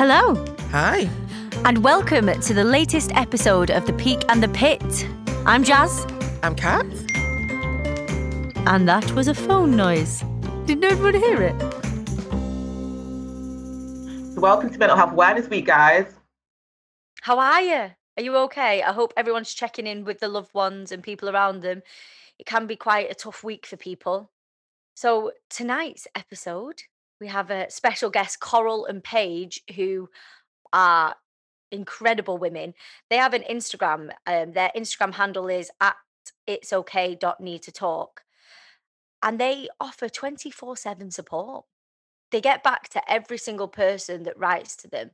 Hello, Hi. and welcome to the latest episode of The Peak and the Pit. I'm Jazz, I'm Kat. and that was a phone noise. Did everyone hear it? Welcome to Mental Health Awareness Week, guys. How are you? Are you okay? I hope everyone's checking in with the loved ones and people around them. It can be quite a tough week for people. So, tonight's episode, we have a special guest, Coral and Paige, who are incredible women. They have an Instagram. Um, their Instagram handle is at it's okay need to talk. And they offer 24 7 support. They get back to every single person that writes to them.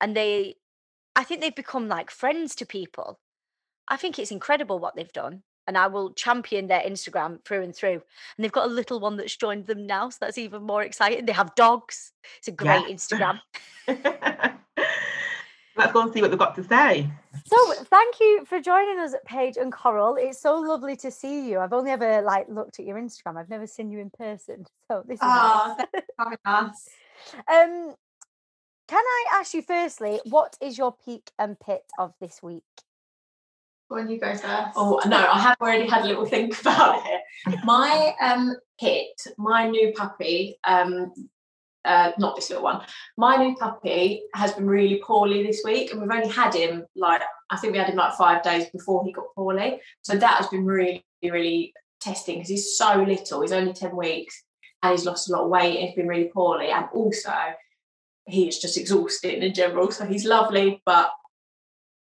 And they, I think they've become like friends to people. I think it's incredible what they've done. And I will champion their Instagram through and through. And they've got a little one that's joined them now. So that's even more exciting. They have dogs. It's a great Yes. Instagram. Let's go and see what they've got to say. So thank you for joining us, Paige and Coral. It's so lovely to see you. I've only ever like looked at your Instagram. I've never seen you in person. So this is Oh, nice. Nice. um can I ask you firstly, what is your peak and pit of this week? When you go first. Oh no, I have already had a little think about it. My um Pit, my new puppy, um uh, not this little one. My new puppy has been really poorly this week, and we've only had him like I think we had him like five days before he got poorly. So that has been really, really testing because he's so little. He's only ten weeks, and he's lost a lot of weight. He's been really poorly, and also he is just exhausting in general. So he's lovely, but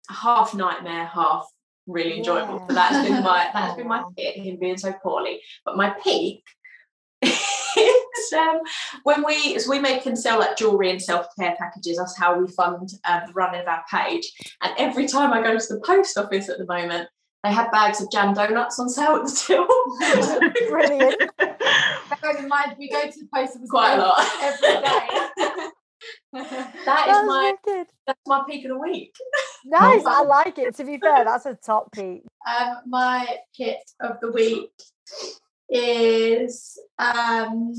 half nightmare, half really enjoyable. So that's been my that's been my pit, him being so poorly. But my peak is um, when we so we make and sell like jewelry and self care packages. That's how we fund uh, the running of our page. And every time I go to the post office at the moment, they have bags of jam donuts on sale at the till. Brilliant. Bearing in mind, we go to the post office Quite a lot. every day. that is my wicked. that's my peak of the week. Nice. I like it. To be fair, that's a top pick. um, my hit of the week is um,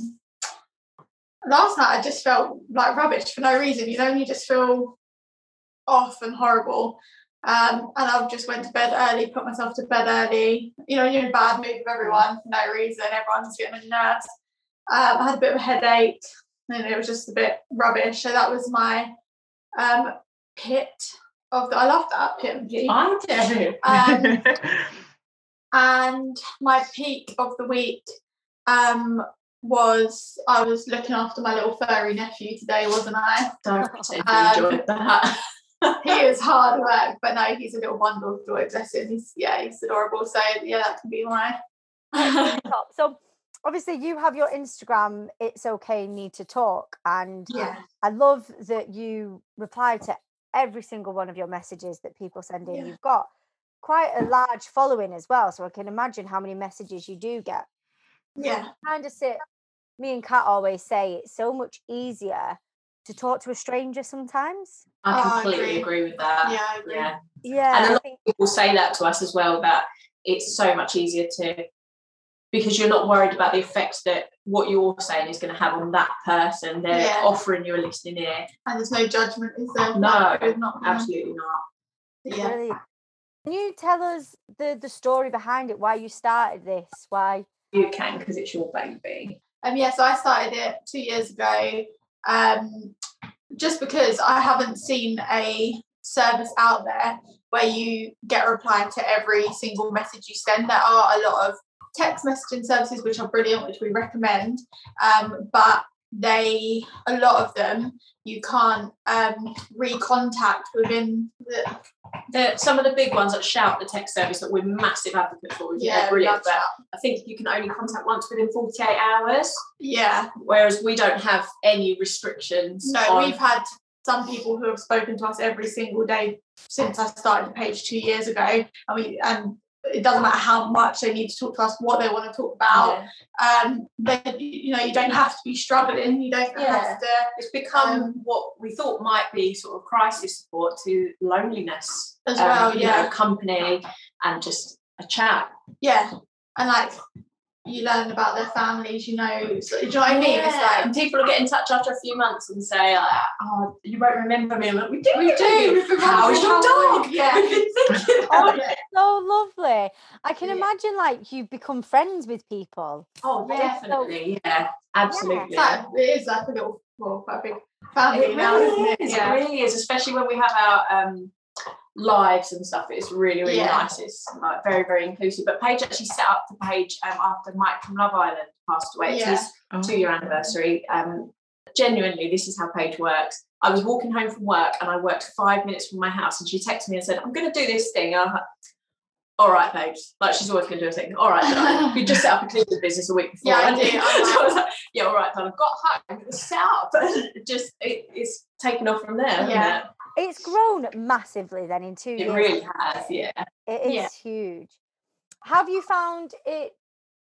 last night I just felt like rubbish for no reason. You know, you just feel off and horrible. Um, and I just went to bed early, put myself to bed early. You know, you're in a bad mood with everyone for no reason. Everyone's getting nerves. Um, I had a bit of a headache, and it was just a bit rubbish. So that was my um, pit of the. I love that and. I do. Um, and my peak of the week um, was I was looking after my little furry nephew today, wasn't I? Don't Um, enjoyed that. He is hard work, but no, he's a little bundle of joy. Bless him. He's yeah, he's adorable. So yeah, that can be my So obviously you have your Instagram, it's okay, need to talk. And yeah. I love that you reply to every single one of your messages that people send in. Yeah. You've got quite a large following as well. So I can imagine how many messages you do get. Yeah. Kind of sit, me and Kat always say it's so much easier to talk to a stranger sometimes. I Oh, I completely agree. agree with that. Yeah, I agree. Yeah. Yeah. And a lot think, people say that to us as well that it's so much easier to because you're not worried about the effects that what you're saying is going to have on that person. They're Yeah. offering you a listening ear. And there's no judgment, is there? No, not Absolutely not. Yeah. brilliant. Can you tell us the, the story behind it, why you started this? Why? You can because it's your baby. Um, yeah, so I started it two years ago, um, just because I haven't seen a service out there where you get a reply to every single message you send. There are a lot of text messaging services which are brilliant, which we recommend, um, but they a lot of them you can't um, recontact within the There, some of the big ones that shout the text service that we're massive advocates for. Yeah, they're brilliant. But. I think you can only contact once within 48 hours, yeah whereas we don't have any restrictions. No, on- we've had some people who have spoken to us every single day since I started the page two years ago, and we and it doesn't matter how much they need to talk to us, what they want to talk about. Yeah. Um, they, you know, you don't have to be struggling. You don't Yeah. have to. It's become Um, what we thought might be sort of crisis support to loneliness As um, well, you know, yeah. company and just a chat. Yeah, and like you learn about their families. You know, so, do you know what I mean? It's like and people will get in touch after a few months and say, like, "Oh, you won't remember me." I'm like, we do, we do. We've been How is your wondering dog? Yeah. We've been thinking Oh, about it. it's so lovely. I can Yeah. imagine like you've become friends with people. Oh, Yeah, definitely, yeah, absolutely. It's like, it is like a little, well, quite a big family It now, really isn't it? is. Yeah. It really is, especially when we have our um, lives and stuff. It's really, really Yeah. nice. It's like very, very inclusive. But Paige actually set up the page um, after Mike from Love Island passed away. It's Yeah. his Oh. two-year anniversary. Um, genuinely, this is how Paige works. I was walking home from work and I worked five minutes from my house, and she texted me and said, "I'm going to do this thing." And I'm like, all right, babes. Like she's always going to do a thing. All right, darling. we just set up a cleaning business a week before. Yeah, I hadn't do. we? I'm so I was like, yeah, all right, darling. Got home, I'm going to set up. And just it, it's taken off from there. Yeah. it? It's grown massively then in two It years. It really has, yeah. It is Yeah. huge. Have you found it?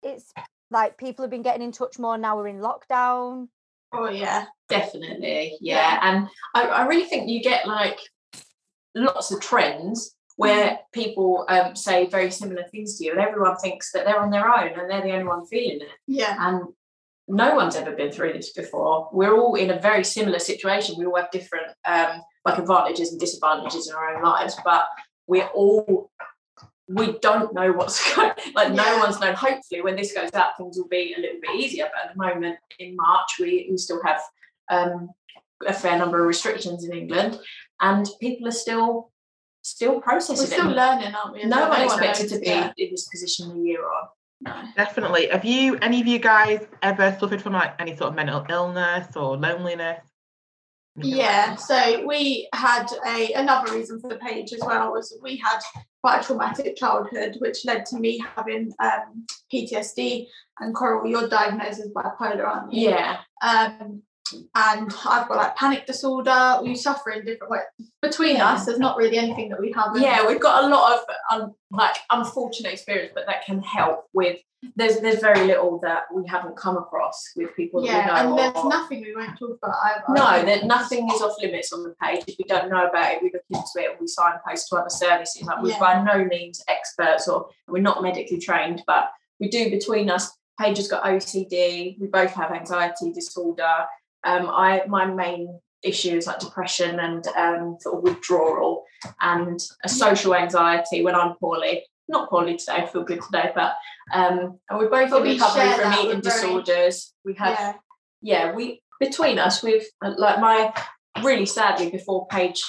It's like people have been getting in touch more now. We're in lockdown. Oh yeah. Definitely, yeah. Yeah. And I, I really think you get like lots of trends where people um, say very similar things to you, and everyone thinks that they're on their own and they're the only one feeling it. Yeah. And no one's ever been through this before. We're all in a very similar situation. We all have different um, like advantages and disadvantages in our own lives, but we're all we don't know what's going like no one's known hopefully when this goes out things will be a little bit easier but at the moment in march we, we still have um, a fair number of restrictions in england and people are still still processing. We're processing still it learning, aren't we? no one expected to be yeah. in this position a year on No. Definitely. Have you, any of you guys, ever suffered from like any sort of mental illness or loneliness? Anything Yeah, that? so we had a another reason for the page as well was we had quite a traumatic childhood, which led to me having um, PTSD. And Coral, you're diagnosed as bipolar, aren't you? yeah Um, and I've got like panic disorder. We suffer in different ways. Between Yeah. us, there's not really anything that we haven't. yeah we've got a lot of um, like unfortunate experience but that can help with there's there's very little that we haven't come across with people that we yeah, know and there's or- nothing we won't talk about either. No, that nothing is off limits on the page. If we don't know about it, we look into it and we signpost to other services. Like we're Yeah. by no means experts or we're not medically trained, but we do between us. Paige has got OCD. We both have anxiety disorder. Um, I my main issue is like depression and um, sort of withdrawal and a social anxiety when I'm poorly. Not poorly today, I feel good today, but um, and we're both But in recovery from eating we're very- disorders. We have Yeah. yeah, we between us, we've like my really sadly before Paige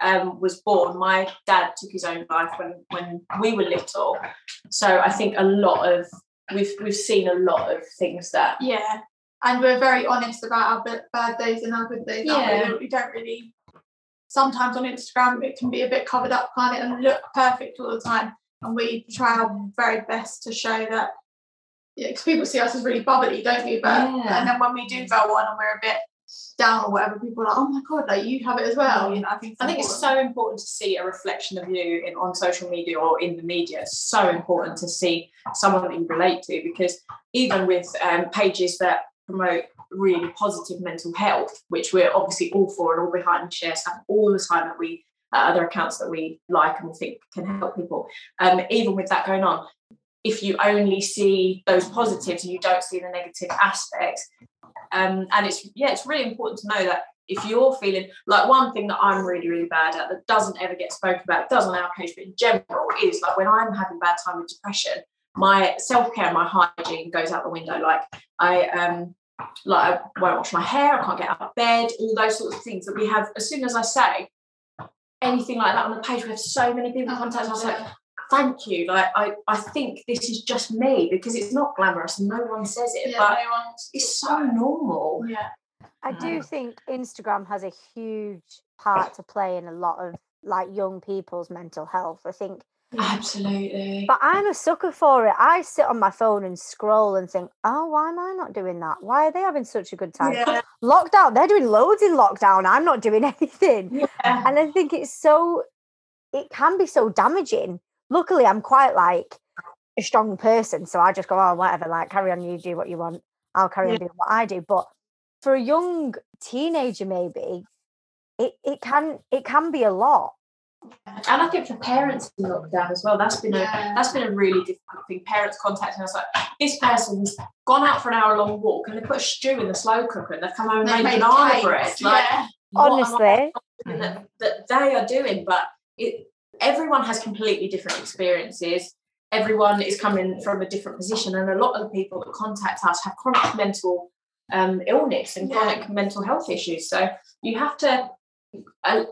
um, was born, my dad took his own life when when we were little. So I think a lot of we've we've seen a lot of things that Yeah, and we're very honest about our bad days and our good days. aren't we? Yeah. we don't really. Sometimes on Instagram, it can be a bit covered up, can't it, and look perfect all the time. And we try our very best to show that. Yeah, because people see us as really bubbly, don't we? But Yeah. and then when we do go on and we're a bit down or whatever, people are like, "Oh my god, like you have it as well." You know, I think. I think it's so important to see a reflection of you in on social media or in the media. It's so important to see someone that you relate to because even with um, pages that promote really positive mental health, which we're obviously all for and all behind and share stuff all the time that we uh, other accounts that we like and we think can help people. Um, even with that going on, if you only see those positives and you don't see the negative aspects, um, and it's yeah, it's really important to know that if you're feeling like one thing that I'm really, really bad at that doesn't ever get spoken about, does on our page, but in general, is like when I'm having a bad time with depression, my self-care, my hygiene goes out the window. Like I um like I won't wash my hair, I can't get out of bed, all those sorts of things that we have as soon as I say anything like that on the page, we have so many people contact us like, thank you. Like I, I think this is just me because it's not glamorous and no one says it, yeah, but no it's so normal. yeah. I do Mm. think Instagram has a huge part to play in a lot of like young people's mental health. I think, Absolutely. but I'm a sucker for it. I sit on my phone and scroll and think, oh, why am I not doing that? Why are they having such a good time? Yeah. Lockdown, they're doing loads in lockdown. I'm not doing anything. Yeah. And I think it's so, it can be so damaging. Luckily, I'm quite like a strong person. So I just go, oh, whatever, like carry on, you do what you want. I'll carry on doing what I do. But for a young teenager, maybe, it, it can it can be a lot. And I think for parents in lockdown as well, that's been a Yeah. that's been a really difficult thing. Parents contacting us like, this person's gone out for an hour long walk and they put a stew in the slow cooker and they've come home and They made made banana cakes, bread. Like, yeah. what am I Honestly, that, that they are doing, but it everyone has completely different experiences. Everyone is coming from a different position, and a lot of the people that contact us have chronic mental um, illness and Yeah. chronic mental health issues. So you have to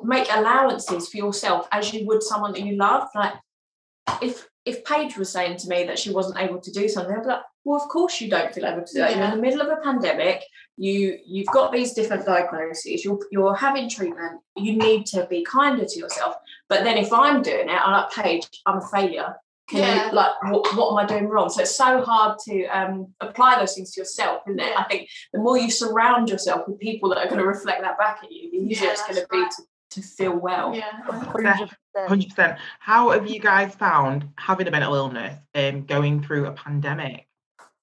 make allowances for yourself as you would someone that you love. Like if if Paige was saying to me that she wasn't able to do something, I'd be like, well, of course you don't feel able to do that. You're in the middle of a pandemic. You you've got these different diagnoses. You're you're having treatment. You need to be kinder to yourself. But then if I'm doing it, I'm like, Paige, I'm a failure. Can Yeah. you like what, what am I doing wrong? So it's so hard to um, apply those things to yourself, isn't it? I think the more you surround yourself with people that are going to reflect that back at you, the easier Yeah, it's going that's to be to, to feel well. Yeah. hundred percent. Hundred percent. How have you guys found having a mental illness and going through a pandemic?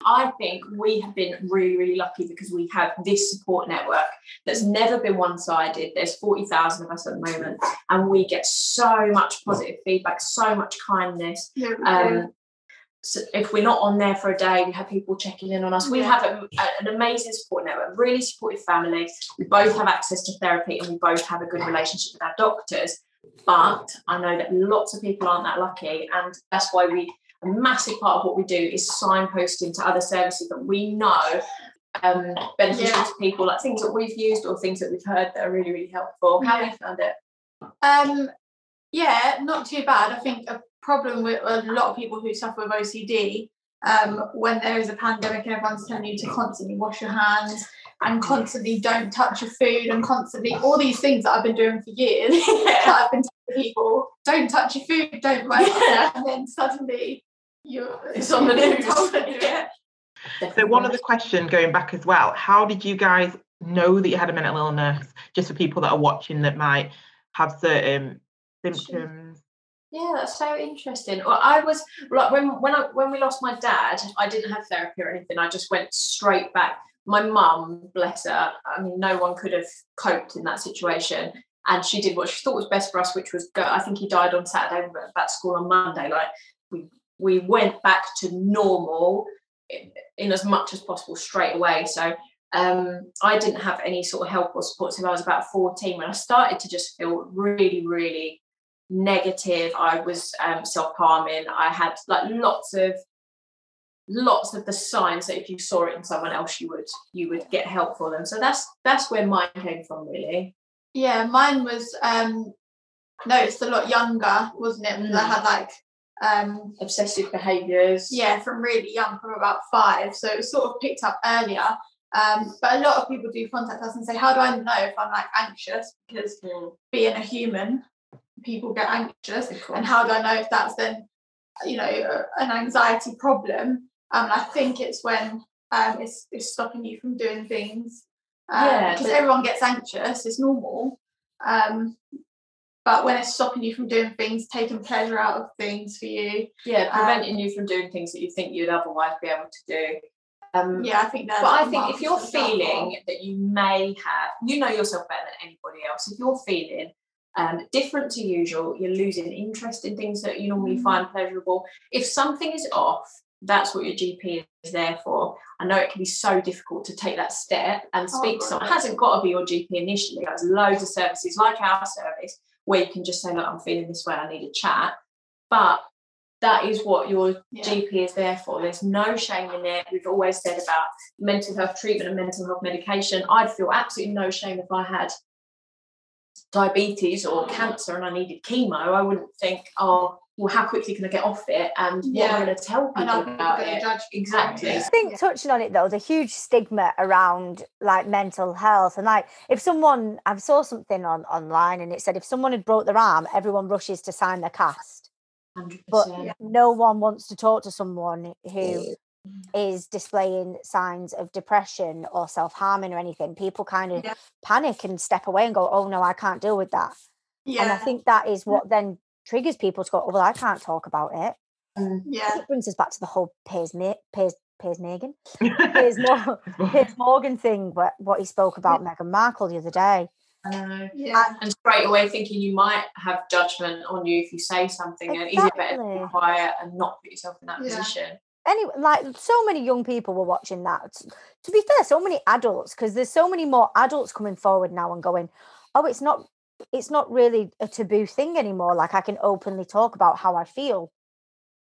I think we have been really, really lucky because we have this support network that's never been one sided. There's 40,000 of us at the moment, and we get so much positive feedback, so much kindness. Yeah. Um, so if we're not on there for a day, we have people checking in on us. We have a, a- an amazing support network, really supportive family. We both have access to therapy and we both have a good relationship with our doctors. But I know that lots of people aren't that lucky, and that's why we a massive part of what we do is signposting to other services that we know um, beneficial Yeah. to people, like things that we've used or things that we've heard that are really, really helpful. How have Yeah. you found it? Um, yeah, not too bad. I think a problem with a lot of people who suffer with OCD, um, when there is a pandemic and everyone's telling you to constantly wash your hands and constantly don't touch your food and constantly all these things that I've been doing for years that I've been telling people, don't touch your food, don't wait, Yeah. and then suddenly you're It's on the news. told to. So one of the question going back as well, how did you guys know that you had a mental illness? Just for people that are watching that might have certain symptoms. Yeah, that's so interesting. Well, I was like when when I when we lost my dad, I didn't have therapy or anything. I just went straight back. My mum, bless her, I mean, no one could have coped in that situation. And she did what she thought was best for us, which was go. I think he died on Saturday and went back to school on Monday. Like we we went back to normal in, in as much as possible straight away. So um, I didn't have any sort of help or support until I was about 14 when I started to just feel really, really negative. I was um, self-harming. I had like lots of lots of the signs that if you saw it in someone else, you would you would get help for them. So that's that's where mine came from, really. Yeah, mine was um no, it's a lot younger, wasn't it? Because I Mm. had like um Obsessive behaviours. yeah, from really young, from about five. So it was sort of picked up earlier. Um, but a lot of people do contact us and say, How do I know if I'm like anxious? Because Mm, being a human, people get anxious. And how do I know if that's then, you know, an anxiety problem? Um, I think it's when um, it's, it's stopping you from doing things. Um, Yeah, because everyone gets anxious, it's normal. Um, but when it's stopping you from doing things, taking pleasure out of things for you, yeah, um, preventing you from doing things that you think you'd otherwise be able to do. Um, yeah, I think that. But I think if you're feeling that you may have, you know yourself better than anybody else. If you're feeling um, different to usual, you're losing interest in things that you normally Mm. find pleasurable. If something is off, that's what your GP is there for. I know it can be so difficult to take that step and Oh, speak to someone. It hasn't got to be your GP initially. There's loads of services like our service where you can just say, look, I'm feeling this way, I need a chat. But that is what your Yeah. GP is there for. There's no shame in it. We've always said about mental health treatment and mental health medication. I'd feel absolutely no shame if I had diabetes or cancer and I needed chemo. I wouldn't think, oh, well, how quickly can I get off it? And what am I Yeah. going to tell and people are people about it? judge you? Exactly. I think touching on it though, there's a huge stigma around like mental health and like if someone I saw something on online and it said if someone had broke their arm, everyone rushes to sign the cast. 100%. But no one wants to talk to someone who is displaying signs of depression or self-harming or anything. People kind of Yeah. panic and step away and go, Oh no, I can't deal with that. Yeah, And I think that is what then triggers people to go, oh, well, I can't talk about it. Mm. yeah, It brings us back to the whole Piers, Ma- Piers, Piers Megan, Piers, Mor- Piers Morgan thing, what, what he spoke about Meghan Markle the other day. I know. Yeah. And straight away thinking you might have judgment on you if you say something, and is it better to be Exactly. quiet and not put yourself in that Yeah. position? anyway, like so many young people were watching that. To be fair, so many adults, because there's so many more adults coming forward now and going, "Oh, it's not, it's not really a taboo thing anymore. Like I can openly talk about how I feel."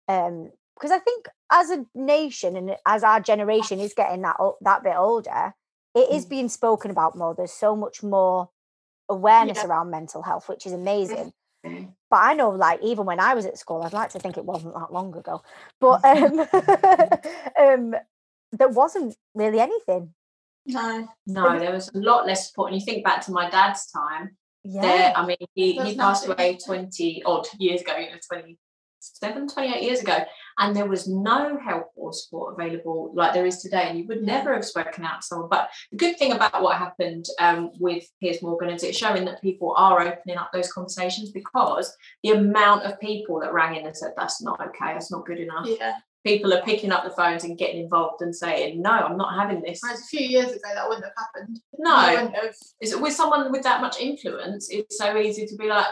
Um, because I think as a nation and as our generation is getting that that bit older, it is Mm. being spoken about more. There's so much more awareness Yeah. around mental health, which is amazing but I know, like, even when I was at school, I'd like to think it wasn't that long ago, but um, um, there wasn't really anything. No. No, there was a lot less support. And you think back to my dad's time, Yeah, there, I mean, he, he passed nothing. away 20 odd years ago, you know, 27, 28 years ago, and there was no help or support available like there is today. And you would never have spoken out to someone. But the good thing about what happened um, with Piers Morgan is it's showing that people are opening up those conversations because the amount of people that rang in and said, that's not okay, that's not good enough. Yeah. People are picking up the phones and getting involved and saying, no, I'm not having this. Whereas a few years ago that wouldn't have happened. No, wouldn't have. it's, with someone with that much influence, it's so easy to be like,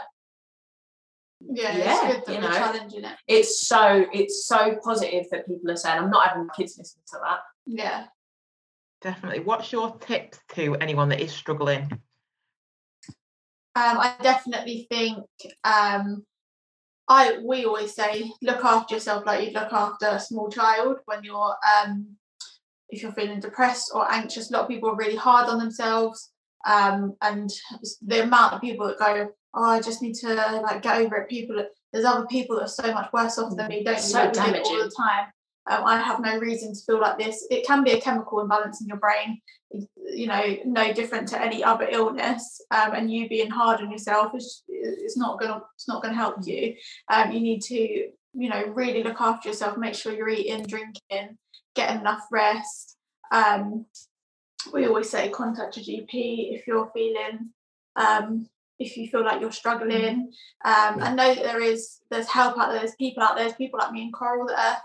Yeah, Yeah, it's good that you know. challenging it. it's so it's so positive that people are saying i'm not having my kids listen to that Yeah. Definitely. What's your tips to anyone that is struggling? Um, I definitely think um, I we always say look after yourself like you'd look after a small child when you're um, if you're feeling depressed or anxious. A lot of people are really hard on themselves, um, and the amount of people that go, "Oh, I just need to like get over it." People, there's other people that are so much worse off than me. Don't So you? Like all the time. Um, I have no reason to feel like this. It can be a chemical imbalance in your brain you know no different to any other illness. Um, and you being hard on yourself is it's not gonna it's not gonna help you. Um, you need to you know really look after yourself make sure you're eating drinking getting enough rest. Um, we always say contact your gp if you're feeling um, if you feel like you're struggling. Um, and know that there is there's help out there there's people out there there's people like me and coral that are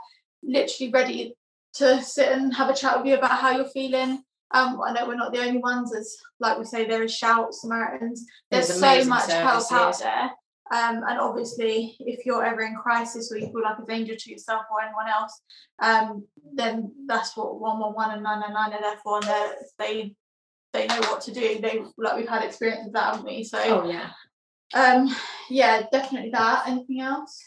literally ready to sit and have a chat with you about how you're feeling um, I know we're not the only ones. As like we say, there is Shout, Samaritans. There's, There's so much help out there. Um, and obviously, if you're ever in crisis or you feel like a danger to yourself or anyone else, um, then that's what 111 and 999 are there for. And they they know what to do. They like we've had experience with that, haven't we? So oh yeah um, yeah, definitely that. Anything else?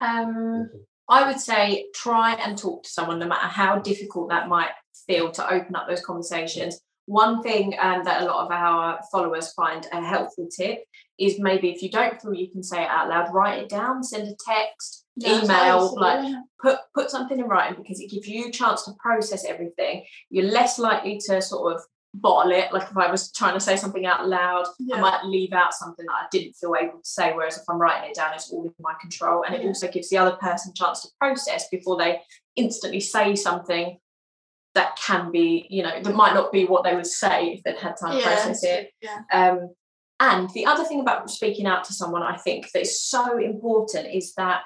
um i would say try and talk to someone no matter how difficult that might feel to open up those conversations one thing um, that a lot of our followers find a helpful tip is maybe if you don't feel you can say it out loud write it down send a text Yeah, that's what I email like yeah. put put something in writing because it gives you a chance to process everything. You're less likely to sort of bottle it. Like if I was trying to say something out loud, Yeah. I might leave out something that I didn't feel able to say. Whereas if I'm writing it down, it's all in my control, and it Yeah. also gives the other person a chance to process before they instantly say something that can be, you know, that might not be what they would say if they'd had time to process it. yeah. Um, and the other thing about speaking out to someone, I think that is so important is that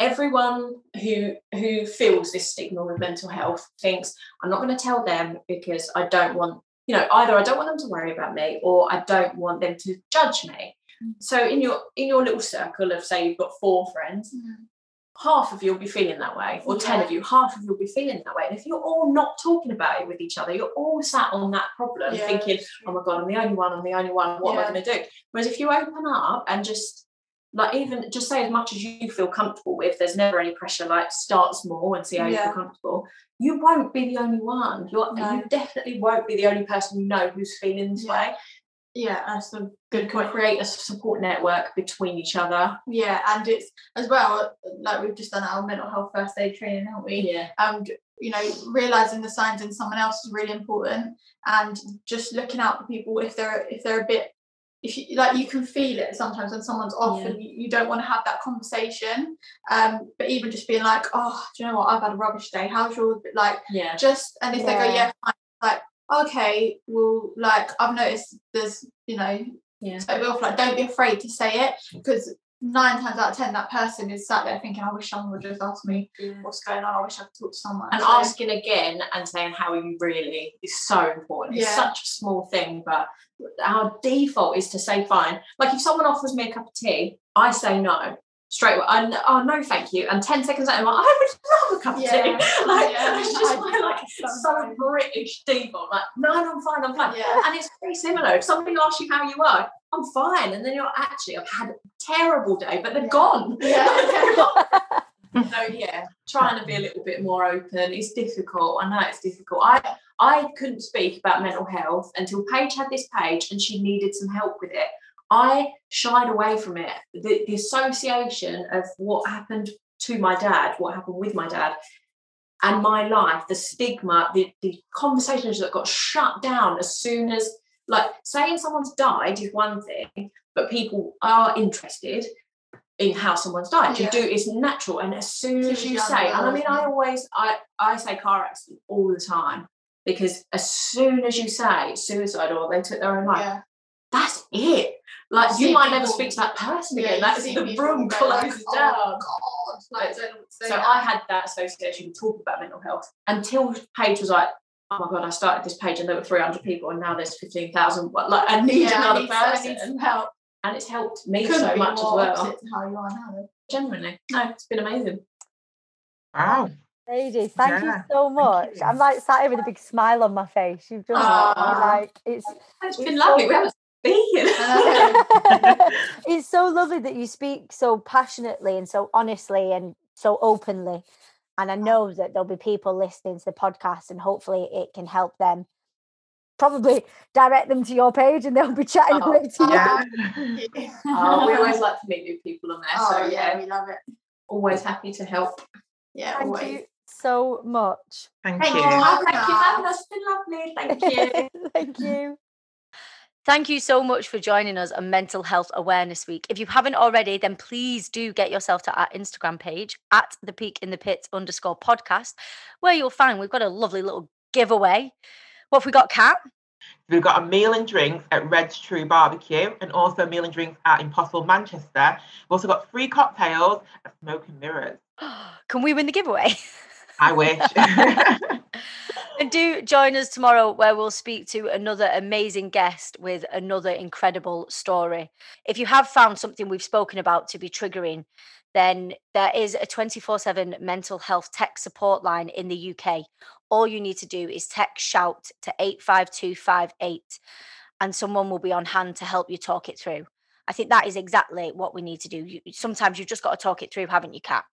everyone who who feels this stigma with mental health thinks I'm not going to tell them because I don't want, you know, either I don't want them to worry about me or I don't want them to judge me. So in your in your little circle of say you've got four friends, Mm. half of you will be feeling that way, or 10 of you, half of you will be feeling that way. And if you're all not talking about it with each other, you're all sat on that problem Yeah, thinking, oh my God, I'm the only one, I'm the only one, what am I going to do? Whereas if you open up and just like even just say as much as you feel comfortable with, there's never any pressure, like start small and see how you feel comfortable. You won't be the only one. You're, No. You definitely won't be the only person you know who's feeling this Yeah. way. yeah, that's a good point. create a support network between each other. Yeah, and it's as well like we've just done our mental health first aid training, haven't we? Yeah. Um, and you know, realizing the signs in someone else is really important, and just looking out for people if they're if they're a bit. If you like, you can feel it sometimes when someone's off, Yeah. and you, you don't want to have that conversation. Um, but even just being like, "Oh, do you know what? I've had a rubbish day. How's yours?" Like, Yeah. just and if they go, Yeah. "Yeah," fine, like, okay, well, like I've noticed there's, you know, Yeah. so we like don't be afraid to say it because nine times out of ten, that person is sat there thinking, "I wish someone would just ask me Yeah. what's going on. I wish I could talk to someone." And So- asking again and saying how are you really is so important. It's such a small thing, but our default is to say fine. Like if someone offers me a cup of tea, I say no straight away. I, n- oh no, thank you. And ten seconds later, I'm like, I would love a cup of Yeah. tea. like Yeah. it's just I like that so. British default. Like no, no, I'm fine, I'm fine. Yeah. And it's very similar. If somebody asks you how you are, I'm fine. And then you're actually, I've had a terrible day, but they're Yeah. gone. Yeah. so yeah, trying to be a little bit more open. It's difficult. I know it's difficult. I I couldn't speak about mental health until Paige had this page and she needed some help with it. I shied away from it. The, the association of what happened to my dad, what happened with my dad, and my life, the stigma, the, the conversations that got shut down as soon as, like, saying someone's died is one thing, but people are interested in how someone's died. You do, it's natural. And as soon as you say, and I mean, I always, I, I say car accident all the time because as soon as you say suicide or they took their own life, yeah. that's it. Like you See might never speak to that person again. you That's the room go like, closes "Oh, down. God, like, don't know what to say So now. I had that association to talk about mental health until Paige was like, "Oh my god, I started this page and there were 300 people and now there's 15,000. What like I need Yeah, I another need, I person." need some help. and it's helped me Couldn't so much as well. opposite to how you are now. though. Genuinely, no, it's been amazing. Wow. Ladies, thank Yeah, you so much. you. I'm like sat here with a big smile on my face. You've just Aw. like it's It's It's been so lovely. We haven't spoken. I it's so lovely that you speak so passionately and so honestly and so openly. And I oh. know that there'll be people listening to the podcast and hopefully it can help them. Probably direct them to your page and they'll be chatting Oh, away to you. Yeah. Oh, we always like to meet new people on there. Oh so yeah, yeah, we love it. always happy to help. Yeah, Thank always. you so much. Thank Thank you. you. Oh, thank you, Anna. having us. It's been lovely. Thank you. Thank you. Thank you so much for joining us on Mental Health Awareness Week. If you haven't already, then please do get yourself to our Instagram page at the peak in the pits underscore podcast, where you'll find we've got a lovely little giveaway. What have we got, Kat? We've got a meal and drinks at Red's True Barbecue and also meal and drinks at Impossible Manchester. We've also got free cocktails at Smoke and Mirrors. Can we win the giveaway? I wish. And do join us tomorrow where we'll speak to another amazing guest with another incredible story. If you have found something we've spoken about to be triggering, then there is a 24 7 mental health tech support line in the UK. All you need to do is text shout to 85258 and someone will be on hand to help you talk it through. I think that is exactly what we need to do. You, sometimes you've just got to talk it through, haven't you, Kat?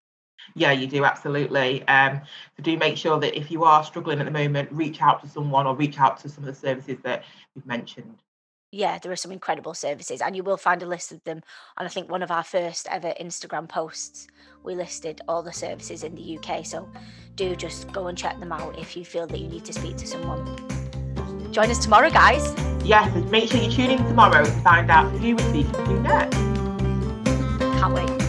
Yeah, you do absolutely. Um, so do make sure that if you are struggling at the moment, reach out to someone or reach out to some of the services that we've mentioned. yeah, there are some incredible services, and you will find a list of them. And I think one of our first ever Instagram posts, we listed all the services in the UK. So do just go and check them out if you feel that you need to speak to someone. Join us tomorrow, guys. Yes, make sure you tune in tomorrow to find out who we're speaking to next. Can't wait.